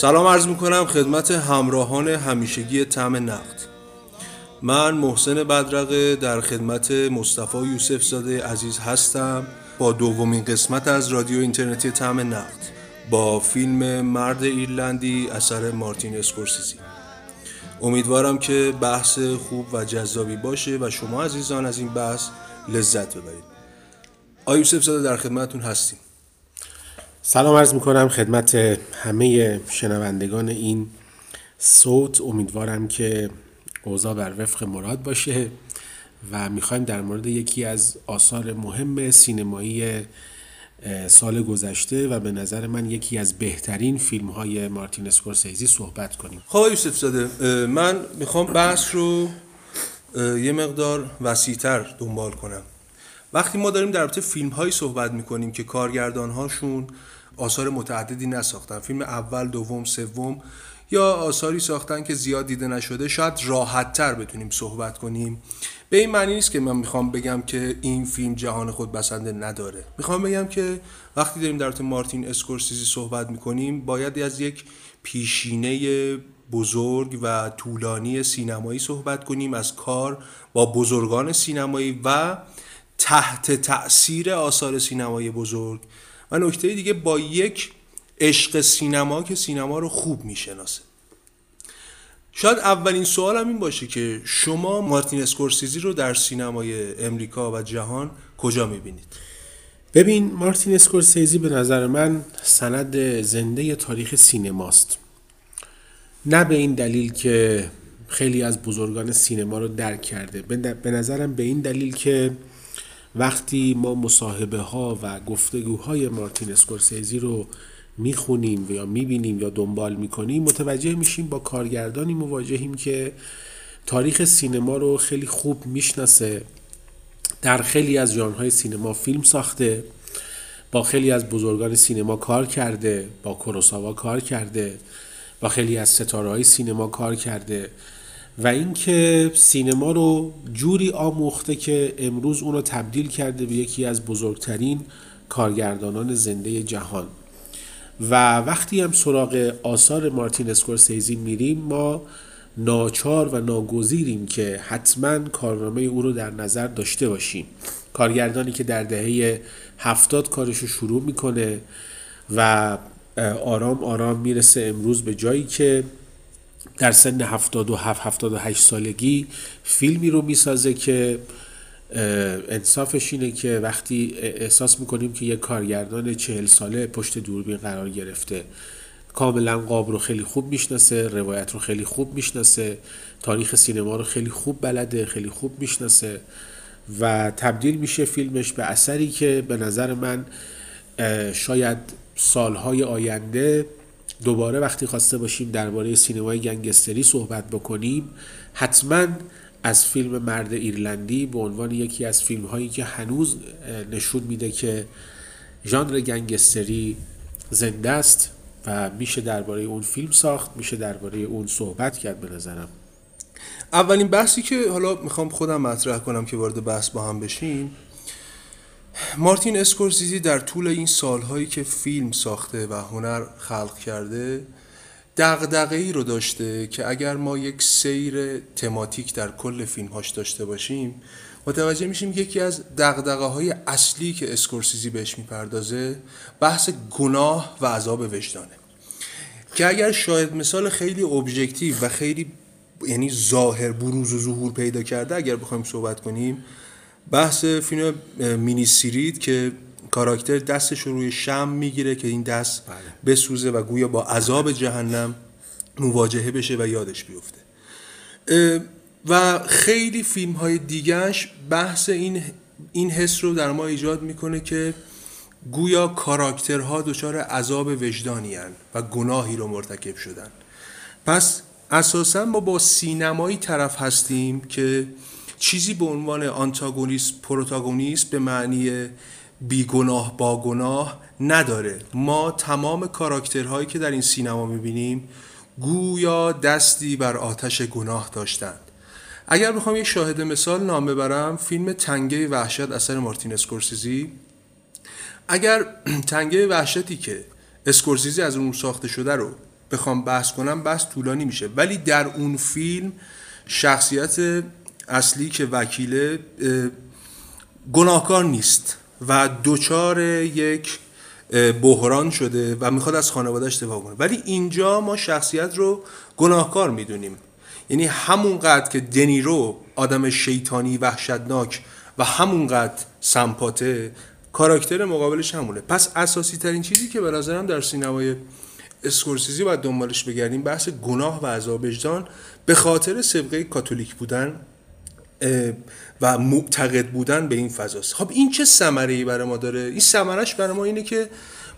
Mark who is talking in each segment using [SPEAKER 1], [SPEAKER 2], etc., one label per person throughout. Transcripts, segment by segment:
[SPEAKER 1] سلام عرض می‌کنم خدمت همراهان همیشگی تم نقد. من محسن بدرقه در خدمت مصطفی یوسف زاده عزیز هستم با دومین قسمت از رادیو اینترنتی تم نقد با فیلم مرد ایرلندی اثر مارتین اسکورسیزی. امیدوارم که بحث خوب و جذابی باشه و شما عزیزان از این بحث لذت ببرید. آقای یوسف زاده در خدمتتون هستیم.
[SPEAKER 2] سلام عرض می‌کنم خدمت همه شنوندگان این صوت. امیدوارم که اوضاع بر وفق مراد باشه و می‌خوایم در مورد یکی از آثار مهم سینمایی سال گذشته و به نظر من یکی از بهترین فیلم های مارتین اسکورسیزی صحبت کنیم.
[SPEAKER 1] خب یوسف زاده من می‌خوام بحث رو یه مقدار وسیعتر دنبال کنم. وقتی ما داریم در رابطه فیلم هایی صحبت می‌کنیم که کارگردان هاشون آثار متعددی نساختن. فیلم اول دوم سوم یا آثاری ساختن که زیاد دیده نشده شاید راحت تر بتونیم صحبت کنیم. به این معنی نیست که من می‌خوام بگم که این فیلم جهان خود بسنده نداره. می‌خوام بگم که وقتی داریم در مارتین اسکورسیزی صحبت می‌کنیم باید از یک پیشینه بزرگ و طولانی سینمایی صحبت کنیم از کار با بزرگان سینمایی و تحت تاثیر آثار سینمایی بزرگ. و نکته دیگه با یک عشق سینما که سینما رو خوب می‌شناسه. شاید اولین سوال هم این باشه که شما مارتین اسکورسیزی رو در سینمای امریکا و جهان کجا می‌بینید؟
[SPEAKER 2] ببین مارتین اسکورسیزی به نظر من سند زنده تاریخ سینماست. نه به این دلیل که خیلی از بزرگان سینما رو درک کرده. به نظرم به این دلیل که وقتی ما مصاحبه ها و گفتگوهای مارتین اسکورسیزی رو می‌خونیم یا می‌بینیم یا دنبال می‌کنیم متوجه میشیم با کارگردانی مواجهیم که تاریخ سینما رو خیلی خوب می‌شناسه. در خیلی از ژانرهای سینما فیلم ساخته با خیلی از بزرگان سینما کار کرده با کوروساوا کار کرده با خیلی از ستاره های سینما کار کرده. و اینکه سینما رو جوری آموخته که امروز اون رو تبدیل کرده به یکی از بزرگترین کارگردانان زنده جهان. و وقتی هم سراغ آثار مارتین اسکورسیزی میریم ما ناچار و ناگزیریم که حتما کارنامه او رو در نظر داشته باشیم. کارگردانی که در دهه هفتاد کارش رو شروع می‌کنه و آرام آرام می‌رسه امروز به جایی که در سن 77 78 سالگی فیلمی رو می‌سازه که انصافش اینه که وقتی احساس می‌کنیم که یک کارگردان چهل ساله پشت دوربین قرار گرفته کاملا قاب رو خیلی خوب می‌شناسه روایت رو خیلی خوب می‌شناسه تاریخ سینما رو خیلی خوب بلده خیلی خوب می‌شناسه و تبدیل میشه فیلمش به اثری که به نظر من شاید سالهای آینده دوباره وقتی خواسته باشیم درباره سینمای گنگستری صحبت بکنیم حتما از فیلم مرد ایرلندی به عنوان یکی از فیلم هایی که هنوز نشون میده که ژانر گنگستری زنده است و میشه درباره اون فیلم ساخت میشه درباره اون صحبت کرد به نظرم.
[SPEAKER 1] اولین بحثی که حالا می‌خوام خودم مطرح کنم که وارد بحث با هم بشیم مارتین اسکورسیزی در طول این سالهایی که فیلم ساخته و هنر خلق کرده دغدغه ای رو داشته که اگر ما یک سیر تماتیک در کل فیلمهاش داشته باشیم متوجه میشیم یکی از دغدغه های اصلی که اسکورسیزی بهش می‌پردازه بحث گناه و عذاب وجدانه. که اگر شاید مثال خیلی ابژکتیو و خیلی یعنی ظاهر بروز و ظهور پیدا کرده اگر بخوایم صحبت کنیم بحث فیلم مینی سیرید که کاراکتر دستش رو روی شم می‌گیره که این دست بله. بسوزه و گویا با عذاب جهنم مواجهه بشه و یادش بیفته. و خیلی فیلم های دیگهش بحث این این حس رو در ما ایجاد می‌کنه که گویا کاراکترها دچار عذاب وجدانی و گناهی رو مرتکب شدن. پس اساسا ما با سینمایی طرف هستیم که چیزی به عنوان آنتاگونیست پروتاگونیست به معنی بیگناه با گناه نداره. ما تمام کاراکترهایی که در این سینما می‌بینیم گویا دستی بر آتش گناه داشتند. اگر بخوام یک شاهد مثال نام ببرم فیلم تنگه وحشت اثر مارتین اسکورسیزی. اگر تنگه وحشتی که اسکورسیزی از اون ساخته شده رو بخوام بحث کنم بحث طولانی میشه. ولی در اون فیلم شخصیت اصلی که وکیله گناهکار نیست و دوچار یک بحران شده و می‌خواد از خانوادهش دفاع کنه. ولی اینجا ما شخصیت رو گناهکار می‌دونیم. یعنی همونقدر که دنیرو آدم شیطانی وحشتناک و همونقدر سمپاته کاراکتر مقابلش همونه. پس اساسی ترین چیزی که به نظرم در سینمای اسکورسیزی باید دنبالش بگردیم بحث گناه و عذاب وجدان به خاطر سبقه کاتولیک بودن و معتقد بودن به این فضاست. خب این چه ثمره ای برای ما داره؟ این ثمرش برای ما اینه که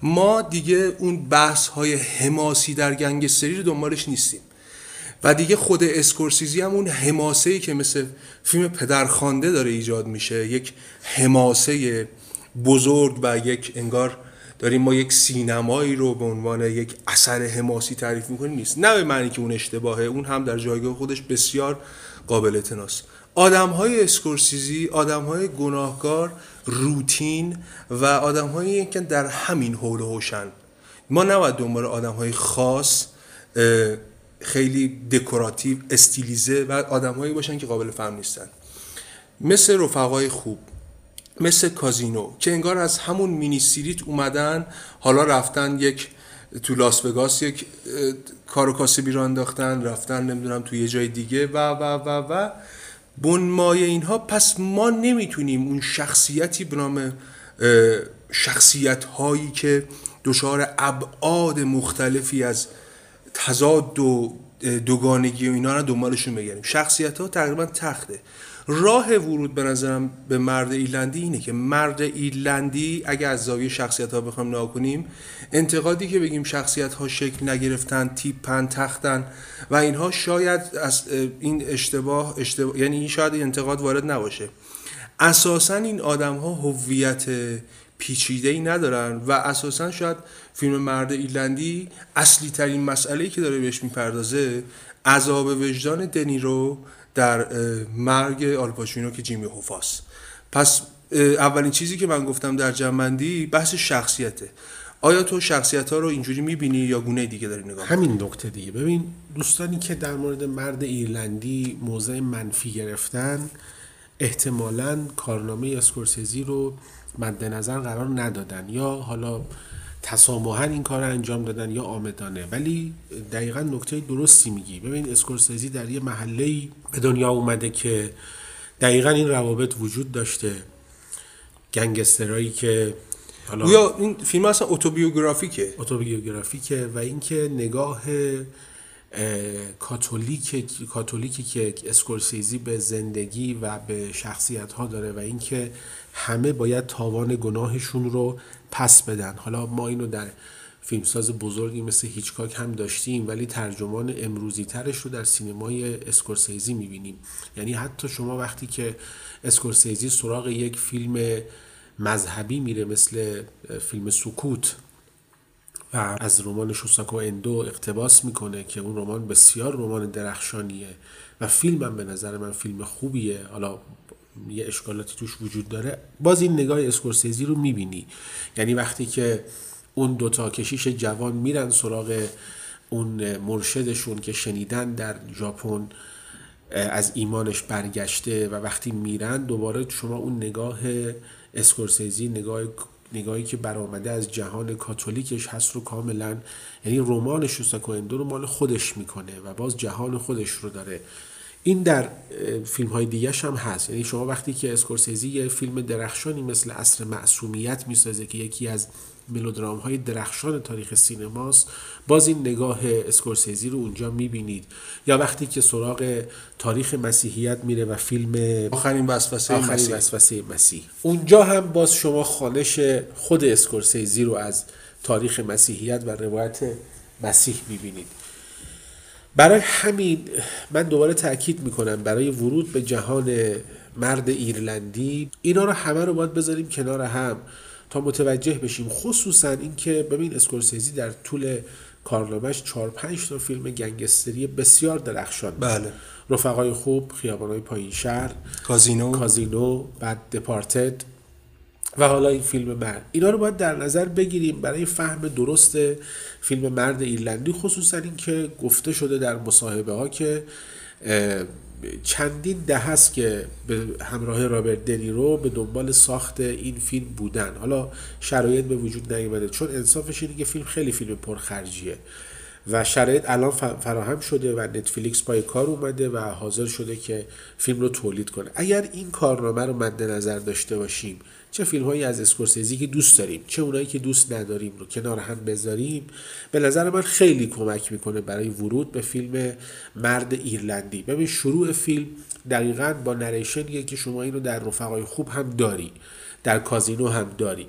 [SPEAKER 1] ما دیگه اون بحث های حماسی در گنگستری رو دنبالش نیستیم. و دیگه خود اسکورسیزی هم اون حماسه ای که مثل فیلم پدرخوانده داره ایجاد میشه یک حماسه بزرگ و یک انگار داریم ما یک سینمایی رو به عنوان یک اثر حماسی تعریف می‌کنیم نیست. نه به معنی که اون اشتباهه اون هم در جایگاه خودش بسیار قابل اعتناست آدم های اسکورسیزی آدم های گناهکار روتین و آدم هایی که در همین حول و ما نباید دنبال آدم های خاص خیلی دکوراتیو استیلیزه و آدم هایی باشن که قابل فهم نیستن. مثل رفقای خوب مثل کازینو که انگار از همون مینی سیریت اومدن حالا رفتن یک تو لاس وگاس یک کارو کاسبی رو انداختن رفتن نمی‌دونم تو یه جای دیگه و و و و بنمای اینها پس ما نمی‌تونیم اون شخصیتی به نام شخصیت هایی که دچار ابعاد مختلفی از تضاد و دوگانگی و اینا رو دنبالشون بگیریم شخصیت ها تقریبا تخته. راه ورود به نظرم به مرد ایرلندی اینه که مرد ایرلندی اگه از زاویه شخصیت ها بخوام نگاه کنیم انتقادی که بگیم شخصیت ها شکل نگرفتن تیپن تختن و اینها شاید از این اشتباه, اشتباه یعنی این شاید انتقاد وارد نباشه. اساسا این آدم ها هویت پیچیده ای ندارن و اساسا شاید فیلم مرد ایرلندی اصلی ترین مسئله که داره بهش می‌پردازه عذاب وجدان دنیرو در مرگ آلپاشینو که جیمی هوفاس پس اولین چیزی که من گفتم در جنبندی بحث شخصیته. آیا تو شخصیت ها رو اینجوری می‌بینی یا گونه دیگه داری نگاه
[SPEAKER 2] همین نکته دیگه. ببین دوستانی که در مورد مرد ایرلندی موضع منفی گرفتن احتمالا کارنامه اسکورسیزی رو مد نظر قرار ندادن یا حالا تسامحا این کار رو انجام دادن یا آمدانه. ولی دقیقا نکته درستی میگی. ببین اسکورسیزی در یه محله به دنیا اومده که دقیقا این روابط وجود داشته. گنگسترایی که
[SPEAKER 1] حالا یا این فیلم اصلا اتوبیوگرافیکه.
[SPEAKER 2] اتوبیوگرافیکه و اینکه نگاه کاتولیک کاتولیکی که اسکورسیزی به زندگی و به شخصیت ها داره و اینکه همه باید تاوان گناهشون رو پس بدن. حالا ما اینو در فیلمساز بزرگی مثل هیچکاک هم داشتیم ولی ترجمان امروزی ترش رو در سینمای اسکورسیزی می‌بینیم. یعنی حتی شما وقتی که اسکورسیزی سراغ یک فیلم مذهبی میره مثل فیلم سکوت و از رمان شوساکو اندو اقتباس می‌کنه که اون رمان بسیار رمان درخشانیه و فیلم هم به نظر من فیلم خوبیه. حالا یه اشکالاتی توش وجود داره. باز این نگاه اسکورسیزی رو می‌بینی. یعنی وقتی که اون دوتا کشیش جوان میرن سراغ اون مرشدشون که شنیدن در ژاپن از ایمانش برگشته و وقتی میرن دوباره شما اون نگاه اسکورسیزی نگاه نگاهی که برآمده از جهان کاتولیکش هست رو کاملا یعنی رمان شوستاکوئندو رو مال خودش می‌کنه و باز جهان خودش رو داره این در فیلم های دیگه هم هست. یعنی شما وقتی که اسکورسیزی یه فیلم درخشانی مثل اصر معصومیت می‌سازه که یکی از ملودرام های درخشان تاریخ سینماست باز این نگاه اسکورسیزی رو اونجا می‌بینید. یا وقتی که سراغ تاریخ مسیحیت میره و فیلم
[SPEAKER 1] آخرین وسوسه
[SPEAKER 2] مسیح. وسوسه مسیح. اونجا هم باز شما خانش خود اسکورسیزی رو از تاریخ مسیحیت و روایت مسیح می‌بینید. برای همین من دوباره تاکید می‌کنم برای ورود به جهان مرد ایرلندی اینا رو همه رو باید بذاریم کنار هم تا متوجه بشیم. خصوصا اینکه ببین اسکورسیزی در طول کارنامهش 4 5 تا فیلم گنگستری بسیار درخشان.
[SPEAKER 1] بله.
[SPEAKER 2] رفقای خوب خیابانای پایین شهر
[SPEAKER 1] کازینو.
[SPEAKER 2] کازینو بعد دپارتد. و حالا این فیلم مرد. اینا رو باید در نظر بگیریم برای فهم درست فیلم مرد ایرلندی خصوصا اینکه گفته شده در مصاحبه ها که چندین ده هست که به همراه رابرت دنیرو به دنبال ساخت این فیلم بودن. حالا شرایط به وجود نیومده چون انصافش اینه که فیلم خیلی فیلم پرخرجیه و شرایط الان فراهم شده و نتفلیکس پای کار اومده و حاضر شده که فیلم رو تولید کنه. اگر این کارنامه رو مد نظر داشته باشیم چه فیلم هایی از اسکورسیزی که دوست داریم چه اونایی که دوست نداریم رو کنار هم بذاریم. به نظر من خیلی کمک می‌کنه برای ورود به فیلم مرد ایرلندی. ببین شروع فیلم دقیقا با نریشنیه که شما اینو در رفقای خوب هم داری در کازینو هم داری.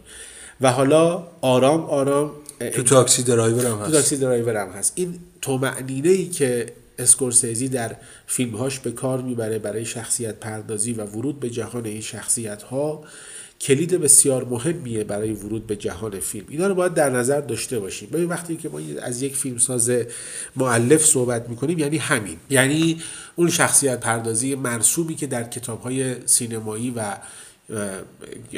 [SPEAKER 2] و حالا آرام آرام
[SPEAKER 1] تو Taxi Driver هم هست. تو
[SPEAKER 2] Taxi Driver هم هست. این طمأنینه ای که اسکورسیزی در فیلمهاش به کار می‌بره برای شخصیت پردازی و ورود به جهان این شخصیت ها کلید بسیار مهمیه برای ورود به جهان فیلم. اینا رو باید در نظر داشته باشیم. ببین وقتی که ما از یک فیلم ساز مؤلف صحبت می‌کنیم یعنی همین. یعنی اون شخصیت پردازی مرسومی که در کتاب های سینمایی و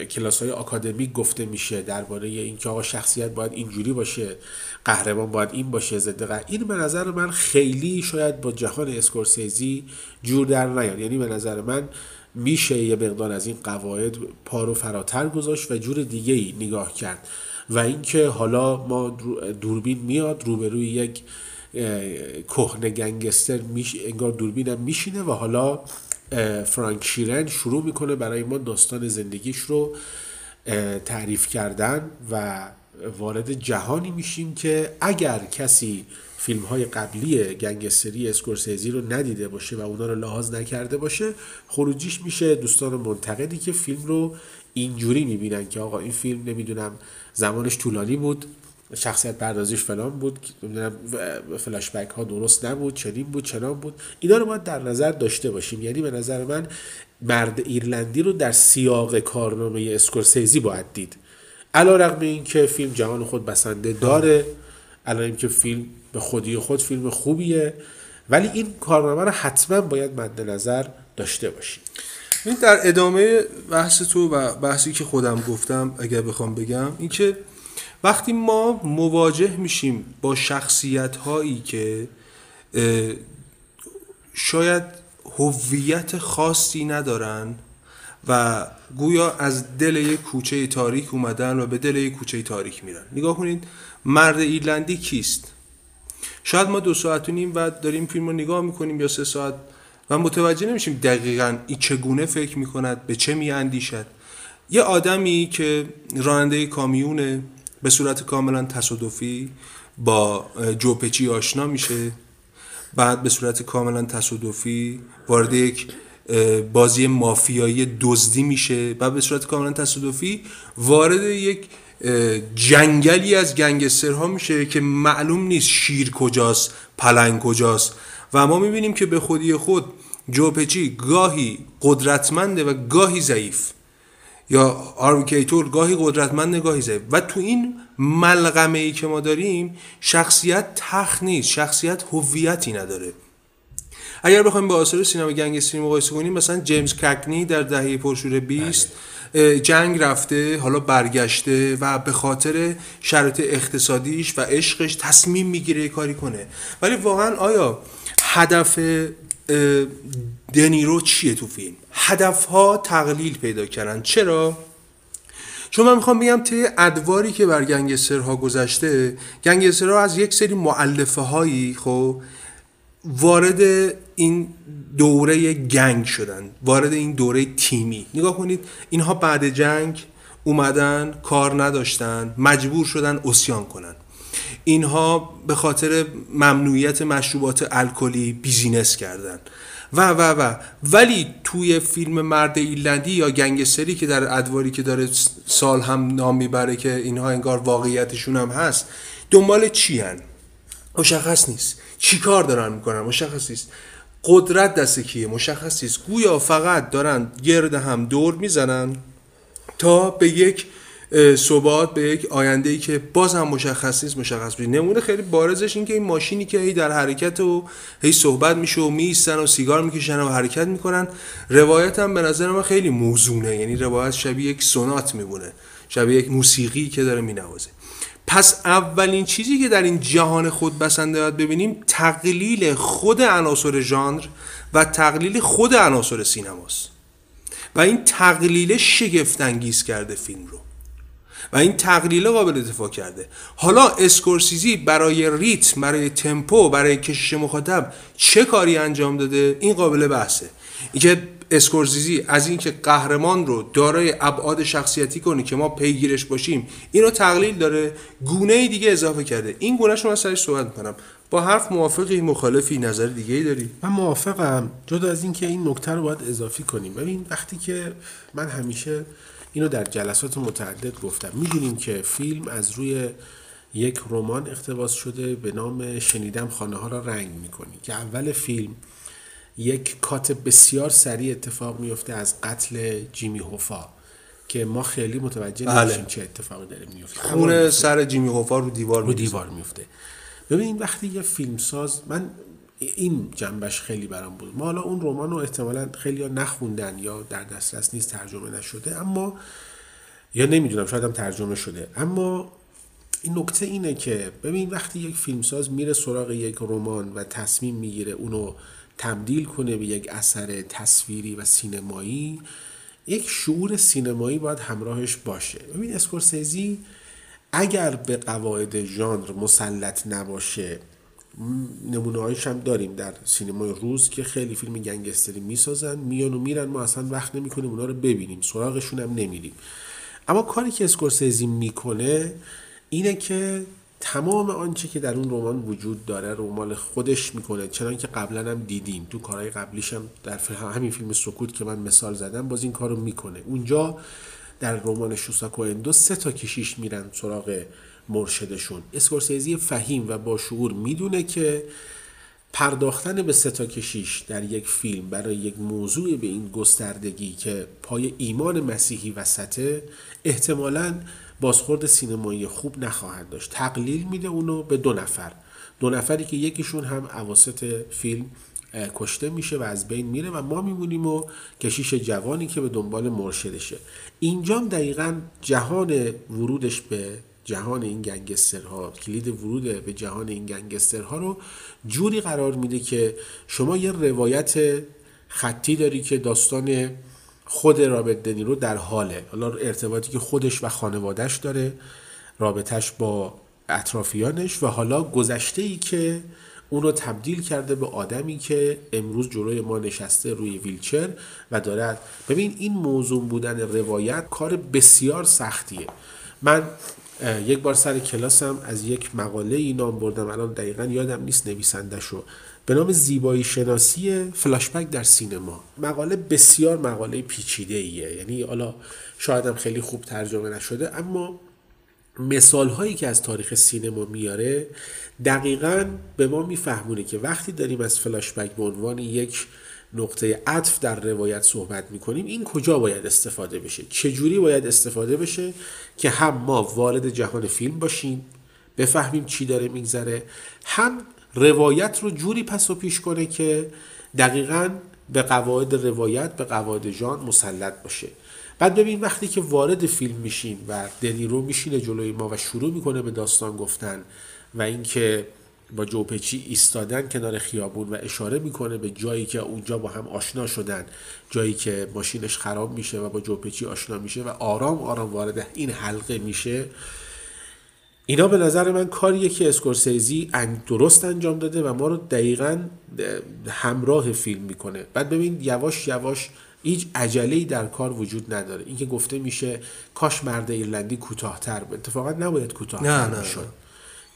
[SPEAKER 2] کلاس های آکادمیک گفته میشه درباره اینکه آقا شخصیت باید اینجوری باشه قهرمان باید این باشه ضد این به نظر من خیلی شاید با جهان اسکورسیزی جور در نیاد. یعنی به نظر من میشه یه مقدار از این قواعد پا رو فراتر گذاشت و جور دیگه ای نگاه کرد. و اینکه حالا ما دوربین میاد روبروی یک کهنه گنگستر میش... انگار دوربینم میشینه و حالا فرانک شیرن شروع می‌کنه برای ما داستان زندگیش رو تعریف کردن و وارد جهانی میشیم که اگر کسی فیلم های قبلی گنگستری اسکورسیزی رو ندیده باشه و اونا رو لحاظ نکرده باشه خروجیش میشه دوستان منتقدی که فیلم رو اینجوری می‌بینن که آقا این فیلم نمی‌دونم زمانش طولانی بود شخصیت پردازیش فلان بود نمی‌دونم فلاش بک ها درست نبود چنین بود چنان بود اینا رو باید در نظر داشته باشیم. یعنی به نظر من مرد ایرلندی رو در سیاق کارنامه اسکورسیزی باید دید. علا رقم این که فیلم جهان خود بسنده داره علا که فیلم به خودی خود فیلم خوبیه. ولی این کارنامه رو حتما باید مد نظر داشته باشیم.
[SPEAKER 1] این در ادامه بحث تو و بحثی که خودم گفتم اگر بخوام بگم این که وقتی ما مواجه میشیم با شخصیت هایی که شاید هویت خاصی ندارن و گویا از دل یک کوچه تاریک اومدن و به دل یک کوچه تاریک میرن. نگاه کنید مرد ایرلندی کیست؟ شاید ما دو ساعت و نیم بعد داریم فیلم رو نگاه می‌کنیم یا سه ساعت و متوجه نمیشیم دقیقا این چگونه فکر می‌کند به چه میاندیشد. یه آدمی که راننده کامیونه به صورت کاملا تصادفی با جوپچی آشنا میشه بعد به صورت کاملا تصادفی وارد یک بازی مافیایی دزدی میشه و به صورت کاملا تصادفی وارد یک جنگلی از گنگسترها میشه که معلوم نیست شیر کجاست پلنگ کجاست. و ما می‌بینیم که به خودی خود جوپچی گاهی قدرتمنده و گاهی ضعیف. یا آروکیتور گاهی قدرتمند گاهی ضعیف. و تو این ملغمه ای که ما داریم شخصیت تخ نیست شخصیت هویتی نداره. اگر بخوایم با آثار سینما گنگستری مقایسه کنیم مثلا جیمز ککنی در دهه پرشور 20 بله. جنگ رفته حالا برگشته و به خاطر شرایط اقتصادیش و عشقش تصمیم می‌گیره کاری کنه. ولی واقعا آیا هدف دنیرو چیه تو فیلم؟ هدف ها تقلیل پیدا کردن. چرا؟ چون من می‌خوام بگم طی ادواری که بر گنگسترها گذشته گنگسترها از یک سری معلفه هایی خب وارد این دوره گنگ شدن وارد این دوره تیمی. نگاه کنید اینها بعد جنگ اومدن کار نداشتن مجبور شدن اسیان کنن. اینها به خاطر ممنوعیت مشروبات الکلی بیزینس کردن. و و و. ولی توی فیلم مرد ایرلندی یا گنگستری که در ادواری که داره سال هم نام می‌بره که اینها انگار واقعیتشون هم هست دنبال چی هن؟ مشخص نیست. چی کار دارن می‌کنن؟ مشخص نیست قدرت دست کیه؟ مشخص نیست گویا فقط دارن گرد هم دور می‌زنن تا به یک ثبات به یک آینده ای که باز هم مشخص نیست مشخص بشه. نمونه خیلی بارزش این که این ماشینی که هی در حرکت و هی صحبت میشه و میستن و سیگار می‌کشن و حرکت می‌کنن روایت هم به نظر من خیلی موزونه. یعنی روایت شبیه یک سونات میمونه شبیه یک موسیقی که داره مینوازه. پس اولین چیزی که در این جهان خود بسنده باید ببینیم تقلیل خود عناصر ژانر و تقلیل خود عناصر سینماست. و این تقلیل شگفت انگیز کرده فیلم رو. و این تقلیل قابل دفاع کرده. حالا اسکورسیزی برای ریتم برای تمپو برای کشش مخاطب چه کاری انجام داده؟ این قابل بحثه. اینکه اسکورسیزی از اینکه قهرمان رو دارای ابعاد شخصیتی کنه که ما پیگیرش باشیم اینو تقلیل داره گونه دیگه اضافه کرده. این گونه من سرش صحبت می‌کنم. با حرف موافقی مخالفی نظر دیگه ای داری؟
[SPEAKER 2] من موافقم. جدا از اینکه این نکته رو باید اضافی کنیم. ببین وقتی که من همیشه اینو در جلسات متعدد گفتم. می‌دونیم که فیلم از روی یک رمان اقتباس شده به نام شنیدم خانه ها را رنگ می‌کنی. که اول فیلم یک کات بسیار سریع اتفاق میفته از قتل جیمی هوفا که ما خیلی متوجه
[SPEAKER 1] بله.
[SPEAKER 2] نمیشیم چه اتفاقی داره میفته.
[SPEAKER 1] خون سر جیمی هوفا رو دیوار
[SPEAKER 2] رو. دیوار میفته. ببین وقتی یه فیلمساز من این جنبش خیلی برام بود. ما حالا اون رمان رو احتمالا خیلی ها نخوندن یا در دسترس نیست ترجمه نشده اما یا نمی‌دونم شاید هم ترجمه شده. اما این نکته اینه که ببین وقتی یک فیلمساز میره سراغ یک رمان و تصمیم می‌گیره اونو تبدیل کنه به یک اثر تصویری و سینمایی یک شعور سینمایی باید همراهش باشه. ببین اسکورسیزی اگر به قواعد ژانر مسلط نباشه نمونه هم داریم در سینمای روز که خیلی فیلم گنگستری می‌سازن میان و میرن ما اصلا وقت نمی‌کنیم اونا رو ببینیم سراغشون هم نمیریم. اما کاری که اسکورسیزی می‌کنه اینه که تمام آنچه که در اون رمان وجود داره رمان خودش می‌کنه چنان که قبلا هم دیدیم. تو کارهای قبلیش هم در همین فیلم سکوت که من مثال زدم باز این کارو می‌کنه. اونجا در رمان شوساکو اندو سه تا کشیش میرن سراغ مرشدشون. اسکورسیزی فهیم و با شعور می‌دونه که پرداختن به سه تا کشیش در یک فیلم برای یک موضوع به این گستردگی که پای ایمان مسیحی وسطه احتمالا بازخورد سینمایی خوب نخواهد داشت. تقلیل میده اونو به دو نفر. دو نفری که یکیشون هم عواسط فیلم کشته میشه و از بین میره و ما میمونیم و کشیش جوانی که به دنبال مرشدشه. اینجا هم دقیقا جهان ورودش به جهان این گنگسترها کلید ورود به جهان این گنگسترها رو جوری قرار میده که شما یه روایت خطی داری که داستان خود رابرت دنیرو در حاله. حالا ارتباطی که خودش و خانوادهش داره رابطش با اطرافیانش و حالا گذشته ای که اون رو تبدیل کرده به آدمی که امروز جلوی ما نشسته روی ویلچر و داره ببین این موضوع بودن روایت کار بسیار سختیه. من یک بار سر کلاسم از یک مقاله ای نام بردم. الان دقیقا یادم نیست نویسندهشو. به نام زیبایی شناسی فلاشبک در سینما. مقاله بسیار مقاله پیچیده ایه یعنی حالا شاید هم خیلی خوب ترجمه نشده اما مثال هایی که از تاریخ سینما میاره دقیقا به ما میفهمونه که وقتی داریم از فلاشبک به عنوان یک نقطه عطف در روایت صحبت می‌کنیم این کجا باید استفاده بشه؟ چجوری باید استفاده بشه که هم ما وارد جهان فیلم باشیم بفهمیم چی داره میگذره هم روایت رو جوری پس و پیش کنه که دقیقا به قواعد روایت به قواعد ژان مسلط باشه. بعد ببین وقتی که وارد فیلم میشیم و دنیرو میشینه جلوی ما و شروع می‌کنه به داستان گفتن و اینکه با جوپچی ایستادن کنار خیابون و اشاره می‌کنه به جایی که اونجا با هم آشنا شدن جایی که ماشینش خراب میشه و با جوپچی آشنا میشه و آرام آرام وارد این حلقه میشه اینا به نظر من کاریه که اسکورسیزی درست انجام داده و ما رو دقیقا همراه فیلم می‌کنه. بعد ببین یواش یواش هیچ عجله در کار وجود نداره. اینکه گفته میشه کاش مرد ایرلندی کوتاهتر بود. اتفاقا نباید
[SPEAKER 1] نه،
[SPEAKER 2] کوتاهتر
[SPEAKER 1] نه،
[SPEAKER 2] می‌شد.
[SPEAKER 1] نه.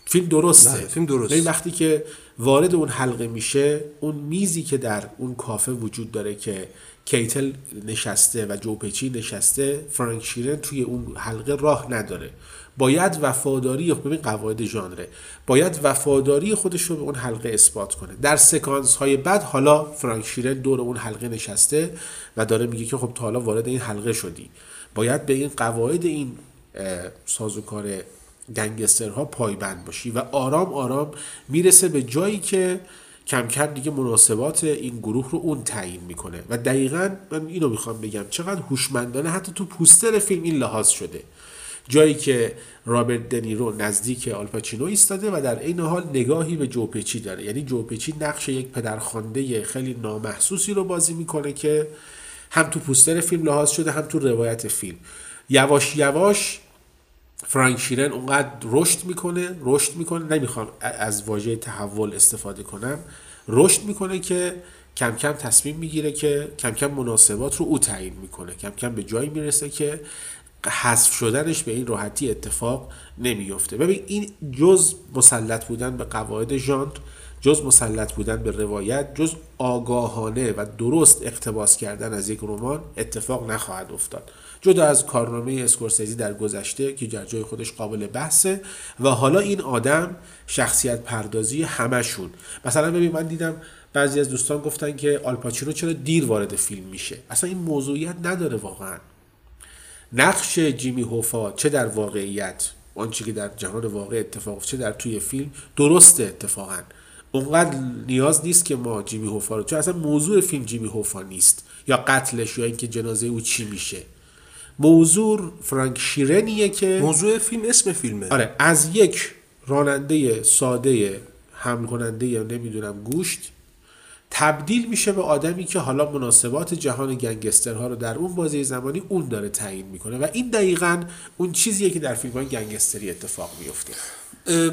[SPEAKER 2] فیلم درسته.
[SPEAKER 1] بله، فیلم درسته.
[SPEAKER 2] ببین وقتی که وارد اون حلقه میشه اون میزی که در اون کافه وجود داره که کیتل نشسته و جوپچی نشسته فرانک شیرن توی اون حلقه راه نداره. باید وفاداری ببین قواعد ژانره. باید وفاداری خودش رو به اون حلقه اثبات کنه. در سکانس های بعد حالا فرانک شیرن دور اون حلقه نشسته و داره میگه که خب تا حالا وارد این حلقه شدی. باید به این قواعد این سازوکار گنگسترها پایبند باشی و آرام آرام می‌رسه به جایی که کم کم دیگه مناسبات این گروه رو اون تعیین می‌کنه. و دقیقا من اینو می‌خوام بگم چقدر هوشمندانه حتی تو پوستر فیلم این لحاظ شده. جایی که رابرت دنیرو نزدیک آلپاچینو ایستاده و در این حال نگاهی به جوپچی داره. یعنی جوپچی نقش یک پدرخوانده خیلی نامحسوسی رو بازی می‌کنه که هم تو پوستر فیلم لحاظ شده هم تو روایت فیلم. یواش یواش فرانک شیرن اونقدر رشد می‌کنه رشد می‌کنه. نمی‌خوام از واژه تحول استفاده کنم. رشد می‌کنه که کم کم تصمیم می‌گیره که کم کم مناسبات رو او تعیین می‌کنه. کم کم به جایی می‌رسه که حذف شدنش به این راحتی اتفاق نمیفته ببین این جز مسلط بودن به قواعد ژانر جز مسلط بودن به روایت جز آگاهانه و درست اقتباس کردن از یک رمان اتفاق نخواهد افتاد. جدا از کارنامه اسکورسیزی در گذشته که در جای خودش قابل بحثه و حالا این آدم شخصیت پردازی همشون مثلا ببین من دیدم بعضی از دوستان گفتن که آلپاچینو چرا دیر وارد فیلم میشه؟ اصلا این موضوعیت نداره واقعا. نقش جیمی هوفا چه در واقعیت آنچه که در جهان واقع اتفاق چه در توی فیلم درسته اتفاقا. اونقدر نیاز نیست که ما جیمی هوفا رو چون اصلا موضوع فیلم جیمی هوفا نیست. یا قتلش یا اینکه جنازه او چی میشه. موضوع فرانک شیرنیه که
[SPEAKER 1] موضوع فیلم اسم فیلمه.
[SPEAKER 2] آره از یک راننده ساده حمل کننده یا نمی‌دونم گوشت تبدیل میشه به آدمی که حالا مناسبات جهان گنگسترها رو در اون بازی زمانی اون داره تعیین می‌کنه. و این دقیقا اون چیزیه که در فیلم های گنگستری اتفاق میفته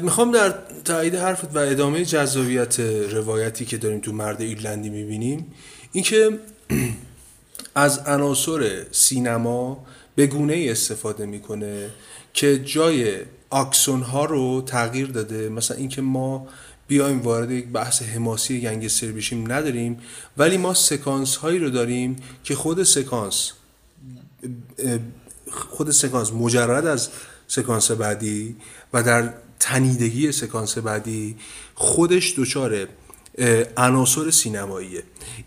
[SPEAKER 1] می‌خوام در تایید حرفت و ادامه جذابیت روایتی که داریم تو مرد ایرلندی می‌بینیم اینکه از عناصر سینما به گونه استفاده می‌کنه که جای آکسون ها رو تغییر داده. مثلا اینکه ما بیایم وارد یک بحث حماسی گنگستر بشیم نداریم. ولی ما سکانس هایی رو داریم که خود سکانس خود سکانس مجرد از سکانس بعدی و در تنیدگی سکانس بعدی خودش دچار عناصر سینماییه.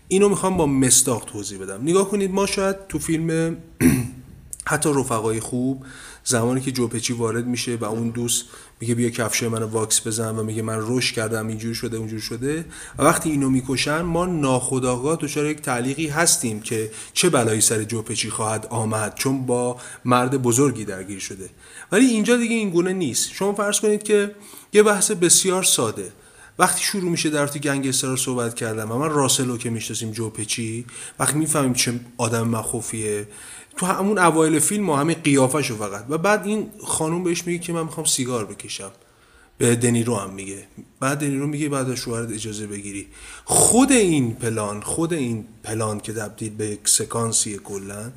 [SPEAKER 1] اینو می‌خوام با مستاق توضیح بدم. نگاه کنید ما شاید تو فیلم حتی رفقای خوب زمانی که جوپچی وارد میشه و اون دوست میگه بیا کفش منو واکس بزن و میگه من روش کردم اینجور شده اونجور شده. و وقتی اینو می‌کشن ما ناخداگاه دچار یک تعلیقی هستیم که چه بلایی سر جوپچی خواهد آمد چون با مرد بزرگی درگیر شده. ولی اینجا دیگه این گونه نیست. شما فرض کنید که یه بحث بسیار ساده. وقتی شروع میشه در تو گنگستر صحبت کردم و من راسلو که می‌شناسیم جوپچی وقتی می‌فهمیم چه آدم مخوفیه تو همون اوایل فیلم همه قیافش فقط. و بعد این خانوم بهش میگه که من می‌خوام سیگار بکشم. به دنیرو هم میگه. بعد دنیرو میگه بعد شوهرت اجازه بگیری. خود این پلان خود این پلان که تبدیل به یک سکانسی کلا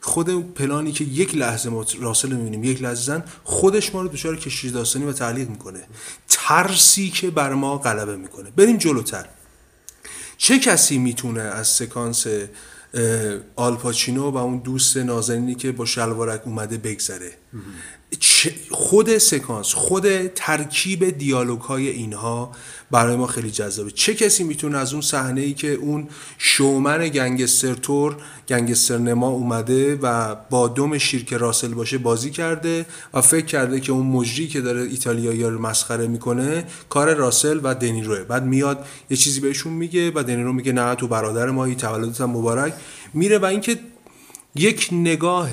[SPEAKER 1] خود پلانی که یک لحظه ما راسل می‌بینیم یک لحظه زن خودش ما رو دچار کشیش داستانی و تعلیق می‌کنه. ترسی که بر ما غلبه می‌کنه. بریم جلوتر. چه کسی می‌تونه از سکانس آلپاچینو و اون دوست نازنینی که با شلوارک اومده بگذره. خود سکانس خود ترکیب دیالوگ های اینها برای ما خیلی جذابه. چه کسی می‌تونه از اون صحنه ای که اون شومن گنگستر تور گنگستر نما اومده و با دوم شیرک راسل باشه بازی کرده و فکر کرده که اون مجری که داره ایتالیایی رو مسخره می‌کنه کار راسل و دنیروه بعد میاد یه چیزی بهشون میگه و دنیرو میگه نه تو برادر مایی تولدت مبارک. میره و اینکه یک نگاه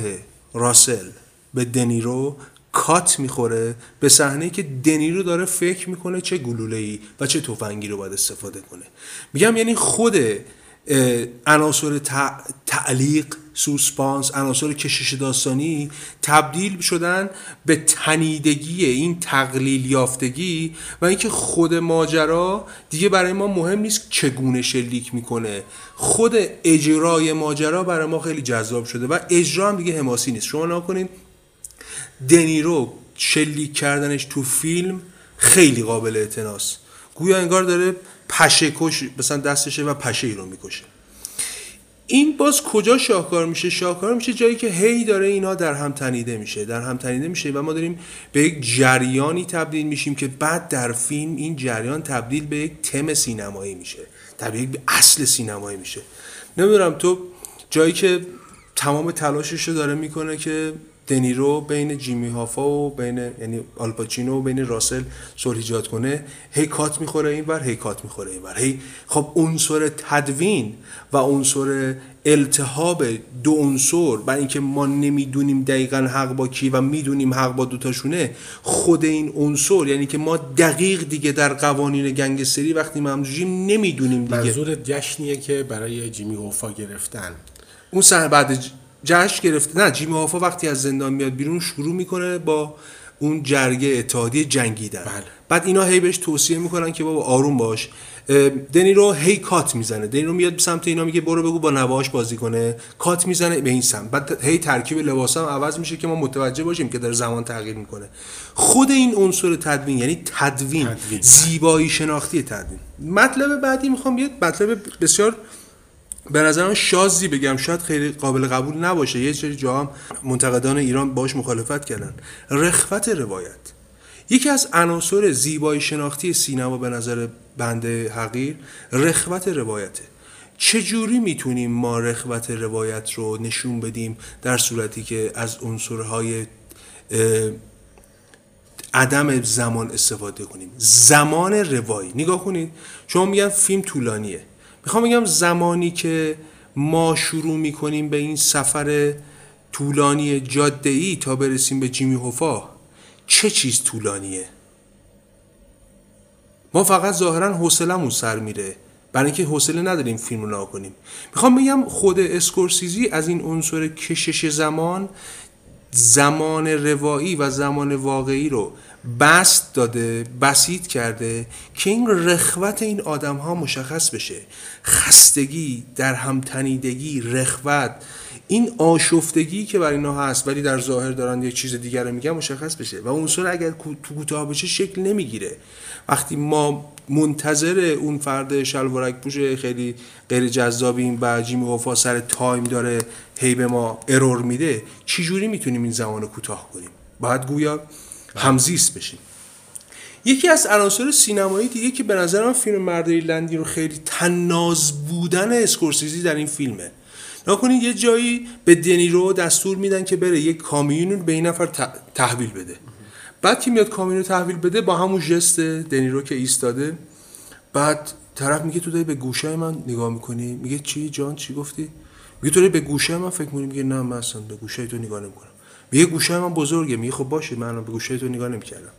[SPEAKER 1] راسل به دنیرو کات می‌خوره به صحنه که دنیرو داره فکر می‌کنه چه گلوله ای و چه تفنگی رو باید استفاده کنه. میگم یعنی خود عناصر تعلیق سوسپانس عناصر کشش داستانی تبدیل شدن به تنیدگی این تقلیل یافتگی و اینکه خود ماجرا دیگه برای ما مهم نیست چگونه شلیک می‌کنه. خود اجرای ماجرا برای ما خیلی جذاب شده و اجرا هم دیگه حماسی نیست. شما نکنید دنیرو شلیک کردنش تو فیلم خیلی قابل اعتناست. گویا انگار داره پشه کش مثلا دستشه و پشه ای رو می‌کشه. این باز کجا شاهکار میشه؟ شاهکار میشه جایی که هی داره اینا در هم تنیده میشه. در هم تنیده میشه و ما داریم به یک جریانی تبدیل میشیم که بعد در فیلم این جریان تبدیل به یک تم سینمایی میشه. تبدیل به اصل سینمایی میشه. نمی‌دونم تو جایی که تمام تلاشش رو داره می‌کنه که دنیرو بین جیمی هافا و بین یعنی آلپاچینو و بین راسل صلح ایجاد کنه هی کات می‌خوره این بر هی کات می‌خوره این بر هی خب عنصر تدوین و عنصر التهاب دو عنصر برای اینکه ما نمی‌دونیم دقیقا حق با کی و می‌دونیم حق با دوتاشونه خود این عنصر یعنی که ما دقیق دیگه در قوانین گنگستری وقتی ممزوجیم نمی‌دونیم دیگه.
[SPEAKER 2] منظور جشنیه که برای جیمی هوفا گرفتن.
[SPEAKER 1] اون سن بعد جشن گرفته. نه جیمی هافا وقتی از زندان میاد بیرون شروع می‌کنه با اون جرگه اتحادیه جنگیدن.
[SPEAKER 2] بله.
[SPEAKER 1] بعد اینا هی بهش توصیه می‌کنن که بابا آروم باش. اه، دنیرو هی کات می‌زنه. دنیرو میاد به سمت اینا میگه برو بگو با نواش بازی کنه. کات می‌زنه به این سمت. بعد هی ترکیب لباس هم عوض میشه که ما متوجه باشیم که در زمان تغییر می‌کنه. خود این عنصر تدوین یعنی تدوین,
[SPEAKER 2] تدوین.
[SPEAKER 1] زیبایی شناختی تدوین. مطلب بعدی می‌خوام یه مطلب بسیار به نظرم شازی بگم شاید خیلی قابل قبول نباشه. یه سری جا هم منتقدان ایران باش مخالفت کردن. رخوت روایت. یکی از عناصر زیبایی شناختی سینما به نظر بنده حقیر رخوت روایته. چجوری می‌تونیم ما رخوت روایت رو نشون بدیم در صورتی که از عنصرهای عدم زمان استفاده کنیم؟ زمان روایی. نگاه کنید. شما میگن فیلم طولانیه. می‌خوام بگم زمانی که ما شروع می‌کنیم به این سفر طولانی جاده ای تا برسیم به جیمی هوفا چه چیز طولانیه؟ ما فقط ظاهرا حوصلمون سر میره برای اینکه حوصله نداریم فیلم رو کنیم. می‌خوام بگم خود اسکورسیزی از این عنصر کشش زمان زمان روایی و زمان واقعی رو بسط داده بسیط کرده که این رخوت این آدم ها مشخص بشه. خستگی در همتنیدگی رخوت این آشفتگی که بر اینا هست ولی در ظاهر دارن یک چیز دیگر رو میگن مشخص بشه. و عنصر اگر تو کوتاه بشه شکل نمی‌گیره. وقتی ما منتظر اون فرد شلوارک پوش خیلی غیر جذابیم و جیمی هوفا سر time داره هی به ما error میده چجوری می‌تونیم این زمان کوتاه کنیم؟ باید گویا همزیست بشیم. یکی از عناصر سینمایی دیگه که به نظر من فیلم مرد ایرلندی رو خیلی تناز بودن اسکورسیزی در این فیلمه. نکنید یه جایی به دنیرو دستور میدن که بره یک کامیون رو به این نفر تحویل بده. بعد که میاد کامیون رو تحویل بده؟ با همون جست دنیرو که ایستاده. بعد طرف میگه تو داری به گوشه من نگاه می‌کنی؟ میگه چی جان؟ چی گفتی؟ میگه تو داری به گوشه من فکر می‌کنی؟ میگه نه من اصلا به گوشه تو نگاه نمی‌کنم. میگه گوشه من بزرگه. میگه خب باشه من به گوشه تو نگاه نمی‌کردم.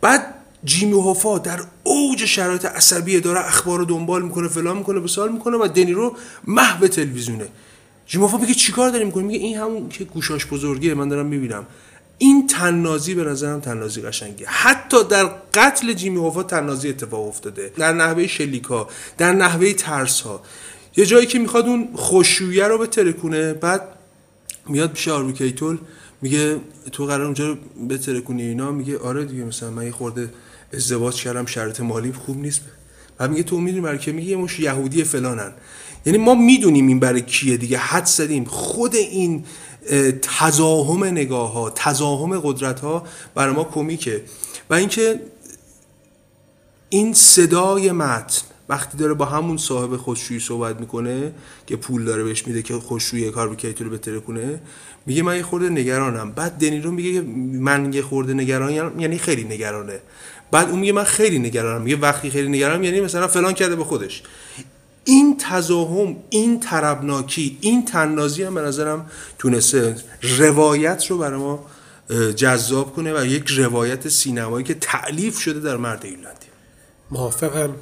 [SPEAKER 1] بعد جیمی هوفا در اوج شرایط عصبیه داره اخبار رو دنبال می‌کنه فلان می‌کنه بسال می‌کنه و دنیرو محو تلویزیونه. جیمی هوفا میگه چیکار داری می‌کنی میگه این همون که گوشاش بزرگیه من دارم می‌بینم. این تنازی به نظرم تنازی قشنگه. حتی در قتل جیمی هوفا تنازی اتفاق افتاده. در نحوه شلیکا در نحوه ترس ها یه جایی که می‌خواد اون خوشویه رو بترکونه بعد میاد پیش آرمی کیتول. میگه تو قرار اونجا رو بترکونی اینا میگه آره دیگه مثلا من یه خورده ازدواج کردم شرط مالی خوب نیست. بعد میگه تو می‌دونی برای که میگه یه مش یهودی فلانن. یعنی ما می‌دونیم این برای کیه دیگه حد زدیم. خود این اه، تزاهم نگاه ها تزاهم قدرت ها برای ما کمیکه. و اینکه این صدای متن وقتی داره با همون صاحب خودشویی صحبت می‌کنه که پول داره بهش میده که خودشویی کاربیکیتو رو بتره کنه میگه من یه خورده نگرانم. بعد دنیرو میگه من یه خورده نگرانم یعنی خیلی نگرانه. بعد اون میگه من خیلی نگرانم. میگه وقتی خیلی نگرانم یعنی مثلا فلان کرده به خودش. این تزاهم این طربناکی این تنازی هم به نظرم تونسته روایت رو برای ما جذاب کنه و یک روایت سینمایی که تعلیف شده در مرد ایرلندی.
[SPEAKER 2] موافقم.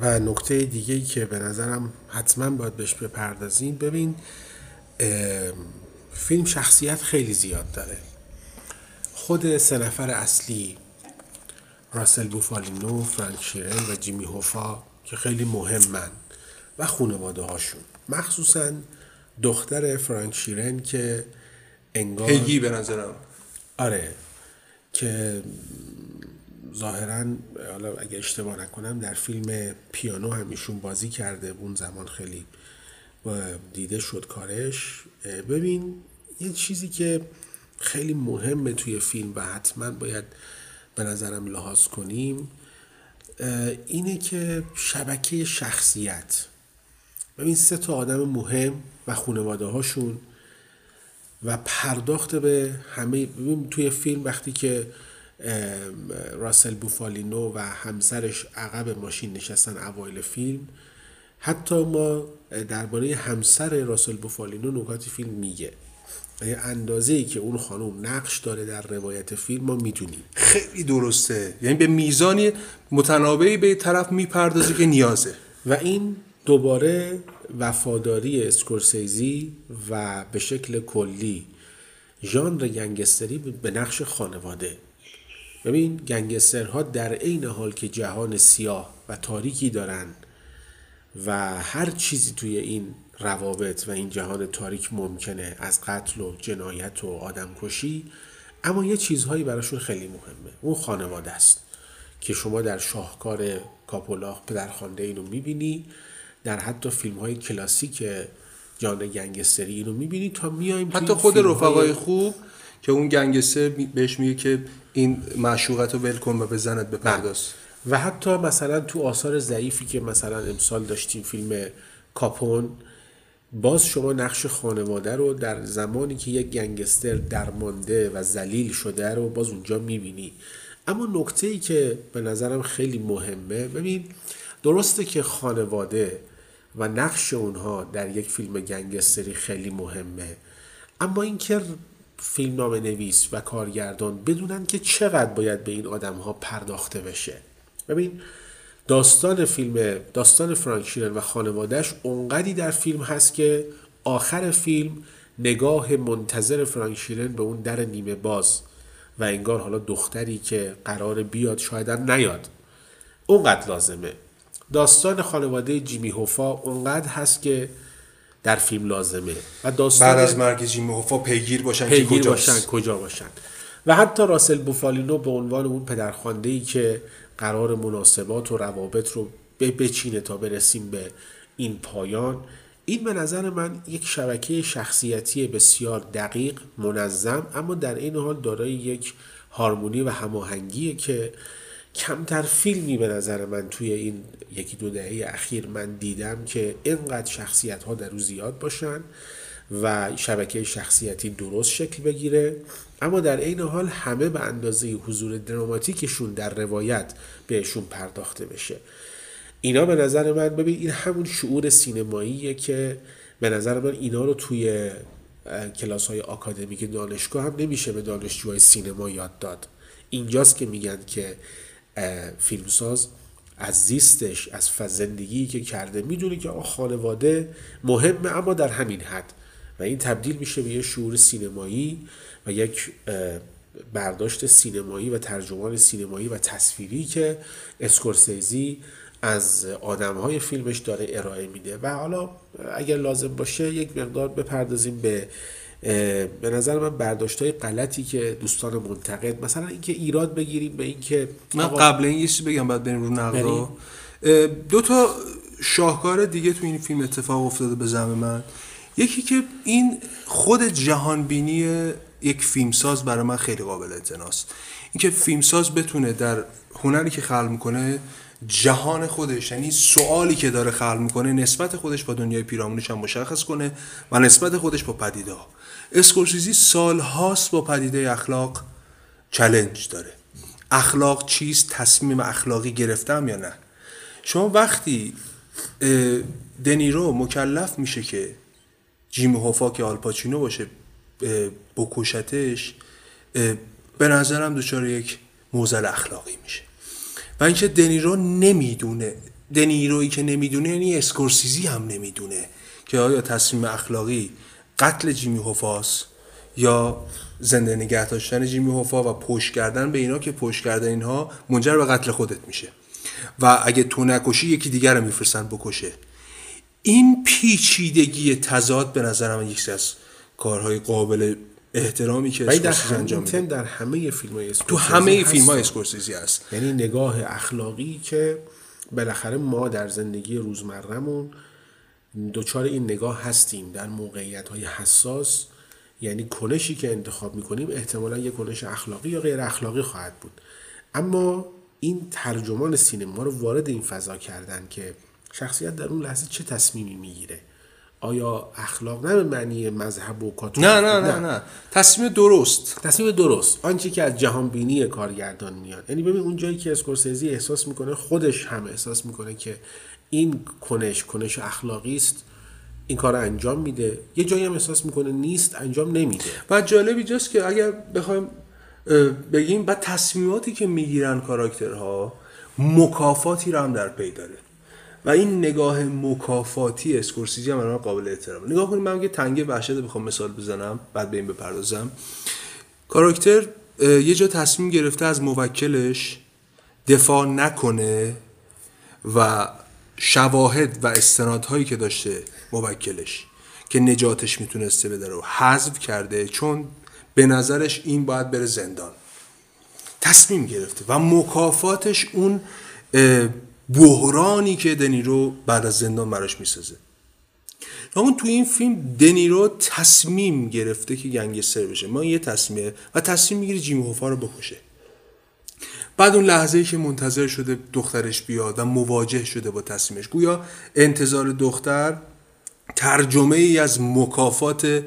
[SPEAKER 2] و نکته دیگه ای که به نظرم حتما باید بهش بپردازیم. ببین فیلم شخصیت خیلی زیاد داره. خود سه نفر اصلی راسل بوفالینو، فرانک شیرن و جیمی هوفا که خیلی مهمن و خانواده هاشون مخصوصا دختر فرانک شیرن که انگار
[SPEAKER 1] هگی به نظرم.
[SPEAKER 2] آره که ظاهرا حالا اگه اشتباه نکنم در فیلم پیانو هم ایشون بازی کرده اون زمان خیلی دیده شد کارش. ببین یه چیزی که خیلی مهمه توی فیلم و حتما باید به نظرم لحاظ کنیم اینه که شبکه شخصیت. ببین سه تا آدم مهم و خانواده هاشون و پرداخت به همه. ببین توی فیلم وقتی که راسل بوفالینو و همسرش عقب ماشین نشستن اوایل فیلم. حتی ما درباره همسر راسل بوفالینو نکاتی فیلم میگه. یه اندازه ای که اون خانم نقش داره در روایت فیلم ما می‌دونیم.
[SPEAKER 1] خیلی درسته. یعنی به میزانی متنابعی به طرف می‌پردازه که نیازه.
[SPEAKER 2] و این دوباره وفاداری اسکورسیزی و به شکل کلی ژانر گنگستری به نقش خانواده. ببین گنگسترها در عین حال که جهان سیاه و تاریکی دارن و هر چیزی توی این روابط و این جهان تاریک ممکنه از قتل و جنایت و آدم کشی اما یه چیزهایی براشون خیلی مهمه. اون خانواده است که شما در شاهکار کاپولا پدرخوانده اینو می‌بینی در حتی فیلم های کلاسیک جان گنگستری اینو می‌بینی تا میایم
[SPEAKER 1] حتی خود رفقای خوب که اون گنگستر بهش میگه که این معشوقت رو ول کن و بزنت به پرداز
[SPEAKER 2] و حتی مثلا تو آثار ضعیفی که مثلا امسال داشتیم فیلم کاپون باز شما نقش خانواده رو در زمانی که یک گنگستر درمانده و زلیل شده رو باز اونجا می‌بینی. اما نکته ای که به نظرم خیلی مهمه ببین درسته که خانواده و نقش اونها در یک فیلم گنگستری خیلی مهمه اما اینکه فیلمنامه نویس و کارگردان بدونن که چقدر باید به این آدم ها پرداخته بشه. ببین داستان فیلم داستان فرانک و خانوادهش اونقدی در فیلم هست که آخر فیلم نگاه منتظر فرانک به اون در نیمه باز و انگار حالا دختری که قرار بیاد شاید نیاد. اونقدر لازمه. داستان خانواده جیمی هوفا اونقدر هست که در فیلم لازمه.
[SPEAKER 1] و داستان بعد از مرگ جیمی هوفا پیگیر باشن
[SPEAKER 2] پیگیر که باشن کجا باشن. و حتی راسل بوفالینو به عنوان اون پدرخوانده ای که قرار مناسبات و روابط رو بچینه تا برسیم به این پایان این به نظر من یک شبکه شخصیتی بسیار دقیق منظم اما در این حال دارای یک هارمونی و هماهنگیه که کمتر فیلمی به نظر من توی این یکی دو دهه اخیر من دیدم که اینقدر شخصیت ها در روز زیاد باشن و شبکه شخصیتی درست شکل بگیره. اما در عین حال همه به اندازه حضور دراماتیکشون در روایت بهشون پرداخته بشه. اینا به نظر من ببین این همون شعور سینماییه که به نظر من اینا رو توی کلاس های آکادمیک دانشگاه هم نمیشه به دانشجوهای سینما یاد داد. اینجاست که میگن که فیلمساز از زیستش از زندگی که کرده می‌دونه که خانواده مهمه اما در همین حد. و این تبدیل میشه به یه شعور سینمایی و یک برداشت سینمایی و ترجمان سینمایی و تصویری که اسکورسیزی از آدم های فیلمش داره ارائه میده. و حالا اگر لازم باشه یک مقدار بپردازیم به به نظر من برداشت های غلطی که دوستان منتقد مثلا اینکه ایراد بگیریم به اینکه
[SPEAKER 1] من قبل این یه بگم بعد بریم رو نقدا دو تا شاهکار دیگه تو این فیلم اتفاق افتاده به زم من. یکی که این خود جهانبینی یک فیلمساز برای من خیلی قابل اعتناست اینکه فیلمساز بتونه در هنری که خلق می‌کنه جهان خودش یعنی سوالی که داره خلق می‌کنه نسبت خودش با دنیای پیرامونش هم مشخص کنه و نسبت خودش با پدیده ها اسکورسیزی سال هاست با پدیده اخلاق چلنج داره. اخلاق چیست تصمیم اخلاقی گرفتم یا نه؟ شما وقتی دنیرو مکلف میشه که جیم هوفا که آلپاچینو باشه بکشتش به نظرم دچار یک موزل اخلاقی میشه. و اینکه دنیرو نمی‌دونه دنیرویی که نمی‌دونه یعنی اسکورسیزی هم نمی‌دونه که آیا تصمیم اخلاقی قتل جیمی هوفاس یا زنده نگه داشتن جیمی هوفا و پشت کردن به اینا که پشت کردن اینها منجر به قتل خودت میشه. و اگه تو نکشی یکی دیگر رو میفرستن بکشه. این پیچیدگی تضاد به نظر من یکی از کارهای قابل احترامی که
[SPEAKER 2] اسکورسیزی انجام میده. در همه فیلم های
[SPEAKER 1] تو همه فیلم های اسکورسیزی هست.
[SPEAKER 2] یعنی نگاه اخلاقی که بالاخره ما در زندگی روزمرهمون دوچار این نگاه هستیم در موقعیت های حساس یعنی کنشی که انتخاب می‌کنیم احتمالا یک کنش اخلاقی یا غیر اخلاقی خواهد بود. اما این ترجمان سینما رو وارد این فضا کردن که شخصیت در اون لحظه چه تصمیمی می‌گیره؟ آیا اخلاق نه به معنی مذهب و کاتولیک
[SPEAKER 1] نه نه نه نه. تصمیم درست.
[SPEAKER 2] تصمیم درست. آنچه که از جهان بینی کارگردان میاد. یعنی ببین اون جایی که اسکورسیزی احساس می‌کنه خودش هم احساس می‌کنه که این کنش کنش اخلاقی است. این کار انجام میده. یه جایی هم احساس می‌کنه نیست انجام نمیده.
[SPEAKER 1] و جالب اینجاست که اگر بخوایم بگیم بعد تصمیماتی که می‌گیرن کاراکترها مکافاتی رو هم در پی داره. و این نگاه مکافاتی اسکورسیزی هم قابل احترام نگاه کنیم من یه تنگه وحشت بخوام مثال بزنم بعد به این بپردازم. کاراکتر یه جا تصمیم گرفته از موکلش دفاع نکنه و شواهد و استنادهایی که داشته موکلش که نجاتش می‌تونسته بده رو حذف کرده چون به نظرش این باید بره زندان. تصمیم گرفته و مکافاتش اون بحرانی که دنیرو بعد از زندان براش می‌سازه. اما تو این فیلم دنیرو تصمیم گرفته که گنگستر بشه. ما یه تصمیمه و تصمیم می‌گیره جیمی هوفا رو بکشه. بعد اون لحظه ای که منتظر شده دخترش بیاد و مواجه شده با تصمیمش گویا انتظار دختر ترجمه ای از مکافات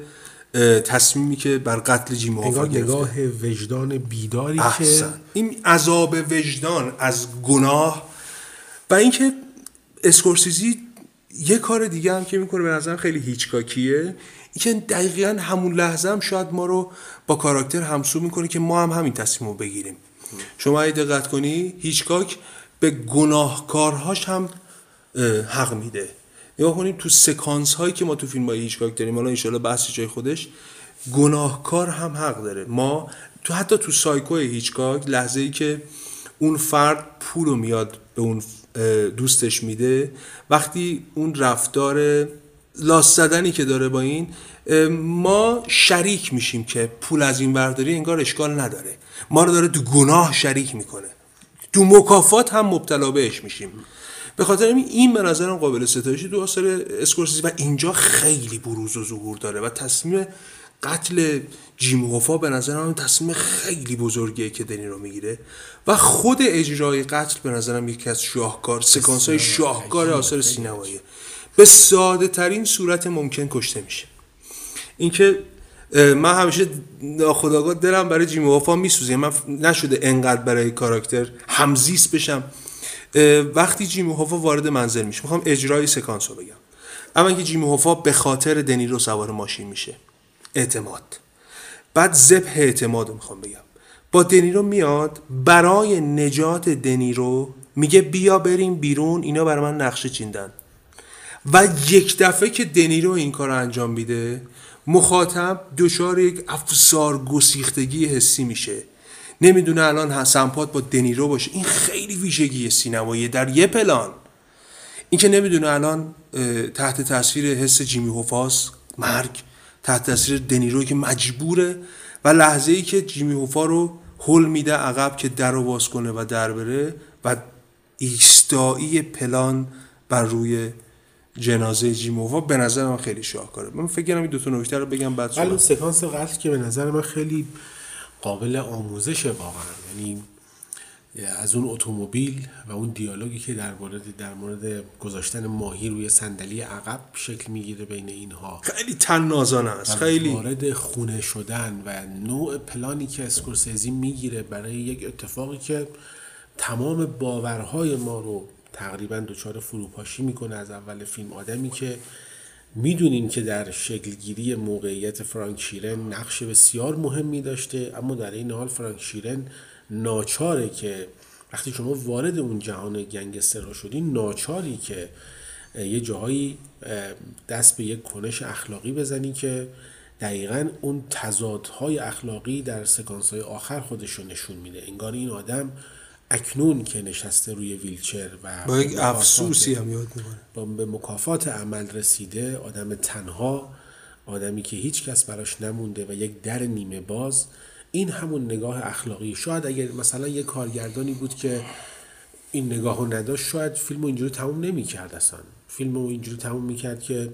[SPEAKER 1] تصمیمی که بر قتل
[SPEAKER 2] انگار
[SPEAKER 1] گرفته.
[SPEAKER 2] نگاه وجدان بیداری که
[SPEAKER 1] احسن. این عذاب وجدان از گناه و اینکه اسکورسیزی یه کار دیگه هم که می‌کنه به نظرم خیلی هیچکاکیه. اینکه دقیقا همون لحظه هم شاید ما رو با کاراکتر همسو می‌کنه که ما هم همین تصمیم رو بگیریم. شما اگه دقت کنی هیچکاک به گناهکارهاش هم حق میده. نگاه کنیم تو سکانس هایی که ما تو فیلم های هیچکاک داریم حالا انشالله بحث جای خودش گناهکار هم حق داره. ما تو حتی تو سایکو هیچکاک لحظه ای که اون فرد پول میاد به اون دوستش میده وقتی اون رفتار لاس زدنی که داره با این ما شریک میشیم که پول از این ورداری انگار اشکال نداره. ما رو داره تو گناه شریک می‌کنه. تو مکافات هم مبتلا بهش میشیم. به خاطر همین این به نظرم قابل ستایشی تو آثار اسکورسیزی و اینجا خیلی بروز و ظهور داره و تصمیم قتل جیم هوفا به نظرم تصمیم خیلی بزرگیه که دنی رو می‌گیره. و خود اجرای قتل به نظرم یکی از شاهکار سکانس های شاهکار آثار سینماییه. به ساده ترین صورت ممکن کشته میشه. اینکه من همیشه ناخداگاه دلم برای جیمی وافا میسوزه. من ف- نشده انقدر برای کاراکتر همزیست بشم. وقتی جیمی هوفا وارد منزل میشه می‌خوام اجرای سکانس رو بگم. اما اینکه جیمی هوفا به خاطر دنیرو سوار ماشین میشه. اعتماد. بعد ذبح اعتماد رو می‌خوام بگم. با دنیرو میاد برای نجات دنیرو میگه بیا بریم بیرون اینا برای من نقشه چیندن. و یک دفعه که دنیرو این کار انجام میده مخاطب دچار یک افسار گسیختگی حسی میشه. نمی‌دونه الان حسن پاد با دنیرو باشه. این خیلی ویژگی سینمایی در یه پلان. این که نمی‌دونه الان تحت تاثیر حس جیمی هوفاس مرگ تحت تاثیر دنیرو که مجبوره و لحظه ای که جیمی هوفا رو هل میده عقب که در رو باز کنه و در بره و ایستایی پلان بر روی جنازه جیمی هوفا به نظر من خیلی شاهکاره. من فکر کنم این دو تا نکته رو بگم بعد صحبت.
[SPEAKER 2] سکانس قتل که به نظر من خیلی قابل آموزشه واقعا. یعنی از اون اتومبیل و اون دیالوگی که در مورد در مورد گذاشتن ماهی روی صندلی عقب شکل می‌گیره بین اینها.
[SPEAKER 1] خیلی تنازانه است خیلی.
[SPEAKER 2] وارد خونه شدن و نوع پلانی که اسکورسیزی می‌گیره برای یک اتفاقی که تمام باورهای ما رو تقریبا دچار فروپاشی می‌کنه از اول فیلم آدمی که می‌دونیم که در شکلگیری موقعیت فرانک شیرن نقش بسیار مهمی داشته اما در این حال فرانک شیرن ناچاره که وقتی شما وارد اون جهان گنگستر رو شدین ناچاری که یه جاهایی اه، دست به یک کنش اخلاقی بزنی که دقیقا اون تضادهای اخلاقی در سکانس های آخر خودش نشون میده. انگار این آدم اکنون که نشسته روی ویلچر و
[SPEAKER 1] با یک افسوسی هم یاد می‌کنه.
[SPEAKER 2] با به مکافات عمل رسیده آدم تنها آدمی که هیچ کس براش نمونده و یک در نیمه باز این همون نگاه اخلاقی. شاید اگر مثلا یه کارگردانی بود که این نگاه رو نداشت شاید فیلم رو اینجوری تموم نمی کرد اصلا. فیلم رو اینجوری تموم می کرد که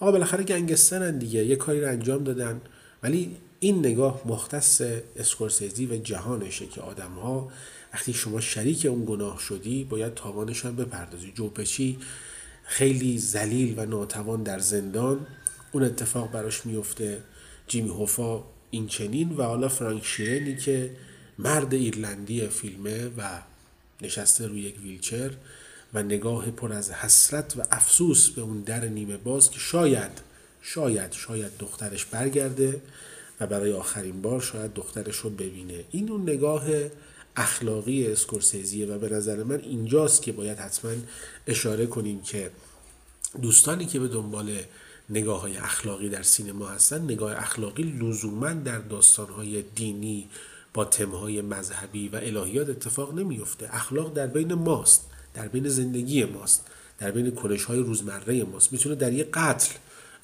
[SPEAKER 2] آقا بالاخره گنگسترن دیگه یه کاری رو انجام دادن. ولی این نگاه مختص اسکورسیزی و جهانشه که آدم ها وقتی شما شریک اون گناه شدی باید تاوانش هم بپردازی جوپچی خیلی زلیل و ناتوان در زندان اون اتفاق براش میفته. جیمی هوفا این چنین و حالا فرانک شیرنی که مرد ایرلندی فیلمه و نشسته روی یک ویلچر و نگاه پر از حسرت و افسوس به اون در نیمه باز که شاید شاید شاید دخترش برگرده و برای آخرین بار شاید دخترش رو ببینه. این اون نگاه اخلاقی اسکورسیزیه و به نظر من اینجاست که باید حتما اشاره کنیم که دوستانی که به دنبال نگاه های اخلاقی در سینما هستن نگاه اخلاقی لزوما در داستان های دینی با تمهای مذهبی و الهیات اتفاق نمیفته اخلاق در بین ماست در بین زندگی ماست در بین کنش های روزمره ماست. می‌تونه در یک قتل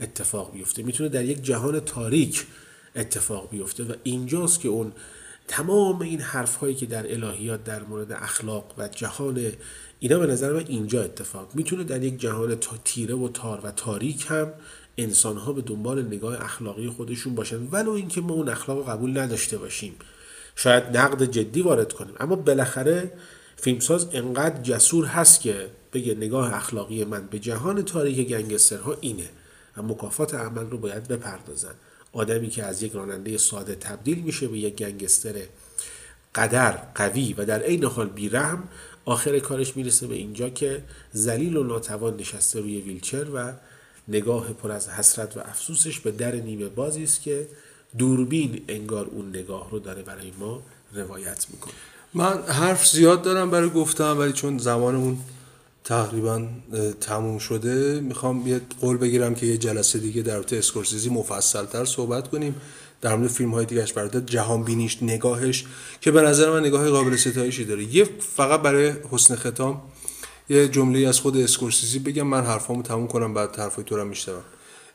[SPEAKER 2] اتفاق بیفته می‌تونه در یک جهان تاریک اتفاق بیفته و اینجاست که اون تمام این حرف هایی که در الهیات در مورد اخلاق و جهان اینا به نظر من اینجا اتفاق. می‌تونه در یک جهان تیره و تار و تاریک هم انسان ها به دنبال نگاه اخلاقی خودشون باشن ولو اینکه ما اون اخلاق قبول نداشته باشیم. شاید نقد جدی وارد کنیم. اما بالاخره فیلمساز انقدر جسور هست که بگه نگاه اخلاقی من به جهان تاریک گنگسترها اینه و مکافات عمل رو باید بپردازن. آدمی که از یک راننده ساده تبدیل میشه به یک گنگستر قدر قوی و در عین حال بیرحم آخر کارش می‌رسه به اینجا که زلیل و ناتوان نشسته روی ویلچر و نگاه پر از حسرت و افسوسش به در نیمه بازی است که دوربین انگار اون نگاه رو داره برای ما روایت می‌کنه.
[SPEAKER 1] من حرف زیاد دارم برای گفتم ولی چون زمانمون تقریبا تموم شده. می‌خوام یه قول بگیرم که یه جلسه دیگه در رابطه اسکورسیزی مفصل تر صحبت کنیم. در مورد فیلم های دیگهش جهان بینیش نگاهش که به نظر من نگاه قابل ستایشی داره. یه فقط برای حسن ختام یه جمله از خود اسکورسیزی بگم من حرفامو تموم کنم بعد حرفای تو رو میشنوم.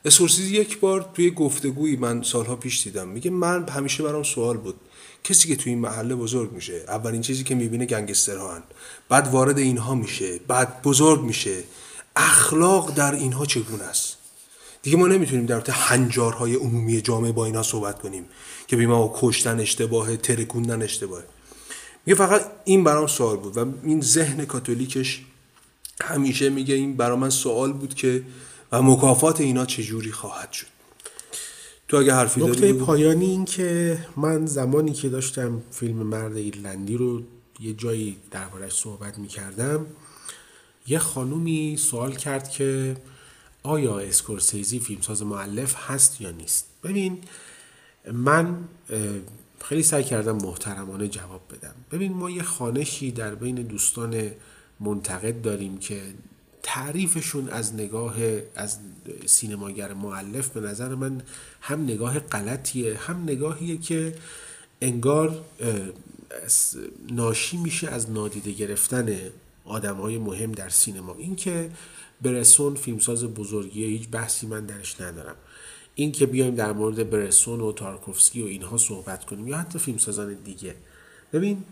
[SPEAKER 1] اسکورسیزی یک بار توی گفتگویی من سالها پیش دیدم. میگه من همیشه برام سوال بود. کسی که توی این محله بزرگ میشه اولین چیزی که می‌بینه گنگسترها هن. بعد وارد اینها میشه بعد بزرگ میشه. اخلاق در اینها چگونه است؟ دیگه ما نمی‌تونیم در مورد هنجارهای عمومی جامعه با اینا صحبت کنیم که بیما کشتن اشتباهه ترکوندن اشتباهه. میگه فقط این برام سوال بود و این ذهن کاتولیکش همیشه میگه این برا من سوال بود که و مکافات اینا چجوری خواهد شد؟ تو اگه حرفی
[SPEAKER 2] نکته پایانی این که من زمانی که داشتم فیلم مرد ایرلندی رو یه جایی دربارش صحبت می‌کردم یه خانومی سوال کرد که آیا اسکورسیزی فیلمساز معلف هست یا نیست؟ ببین من خیلی سعی کردم محترمانه جواب بدم. ببین ما یه خانشی در بین دوستان منتقد داریم که تعریفشون از نگاه از سینماگر معلف به نظر من هم نگاه غلطیه هم نگاهیه که انگار ناشی میشه از نادیده گرفتن آدم های مهم در سینما. اینکه برسون فیلمساز بزرگیه هیچ بحثی من درش ندارم. این که بیایم در مورد برسون و تارکوفسکی و اینها صحبت کنیم یا حتی فیلمسازان دیگه. ببین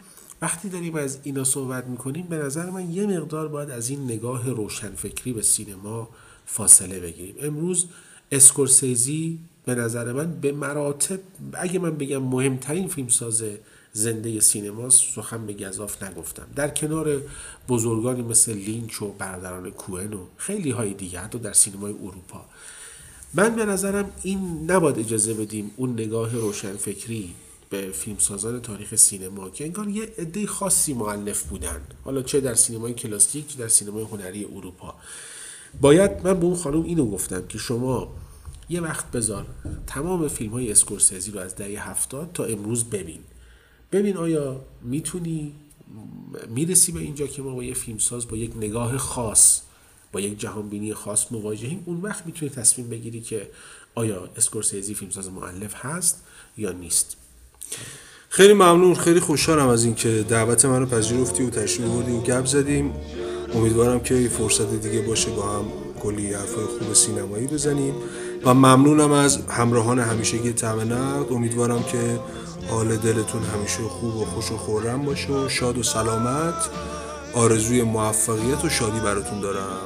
[SPEAKER 2] وقتی داریم از اینا صحبت می‌کنیم به نظر من یه مقدار باید از این نگاه روشنفکری به سینما فاصله بگیریم. امروز اسکورسیزی به نظر من به مراتب اگه من بگم مهمترین فیلمساز زنده سینماست سخن به گذاف نگفتم. در کنار بزرگانی مثل لینچ و برادران کوهن و خیلی های دیگه حتی در سینمای اروپا. من به نظرم این نباید اجازه بدیم اون نگاه روشنفکری به فیلمسازان تاریخ سینما که انگار یه عده خاصی معلف بودن. حالا چه در سینمای کلاسیک چه در سینمای هنری اروپا. باید من به اون خانم اینو گفتم که شما یه وقت بذار تمام فیلم های اسکورسیزی رو از دهه هفتاد تا امروز ببین. ببین آیا می‌تونی می‌رسی به اینجا که ما با یه فیلمساز با یک نگاه خاص با یک جهانبینی خاص مواجهیم؟ اون وقت می‌تونی تصمیم بگیری که آیا اسکورسیزی فیلمساز معلف هست یا نیست.
[SPEAKER 1] خیلی ممنون خیلی خوشحالم از اینکه دعوت من رو پذیرفتی و تشریف بردی و گپ زدیم. امیدوارم که فرصت دیگه باشه با هم کلی حرفای خوب سینمایی بزنیم. و ممنونم از همراهان همیشگی تمنت امیدوارم که حال دلتون همیشه خوب و خوش و خورم باشه و شاد و سلامت. آرزوی موفقیت و شادی براتون دارم.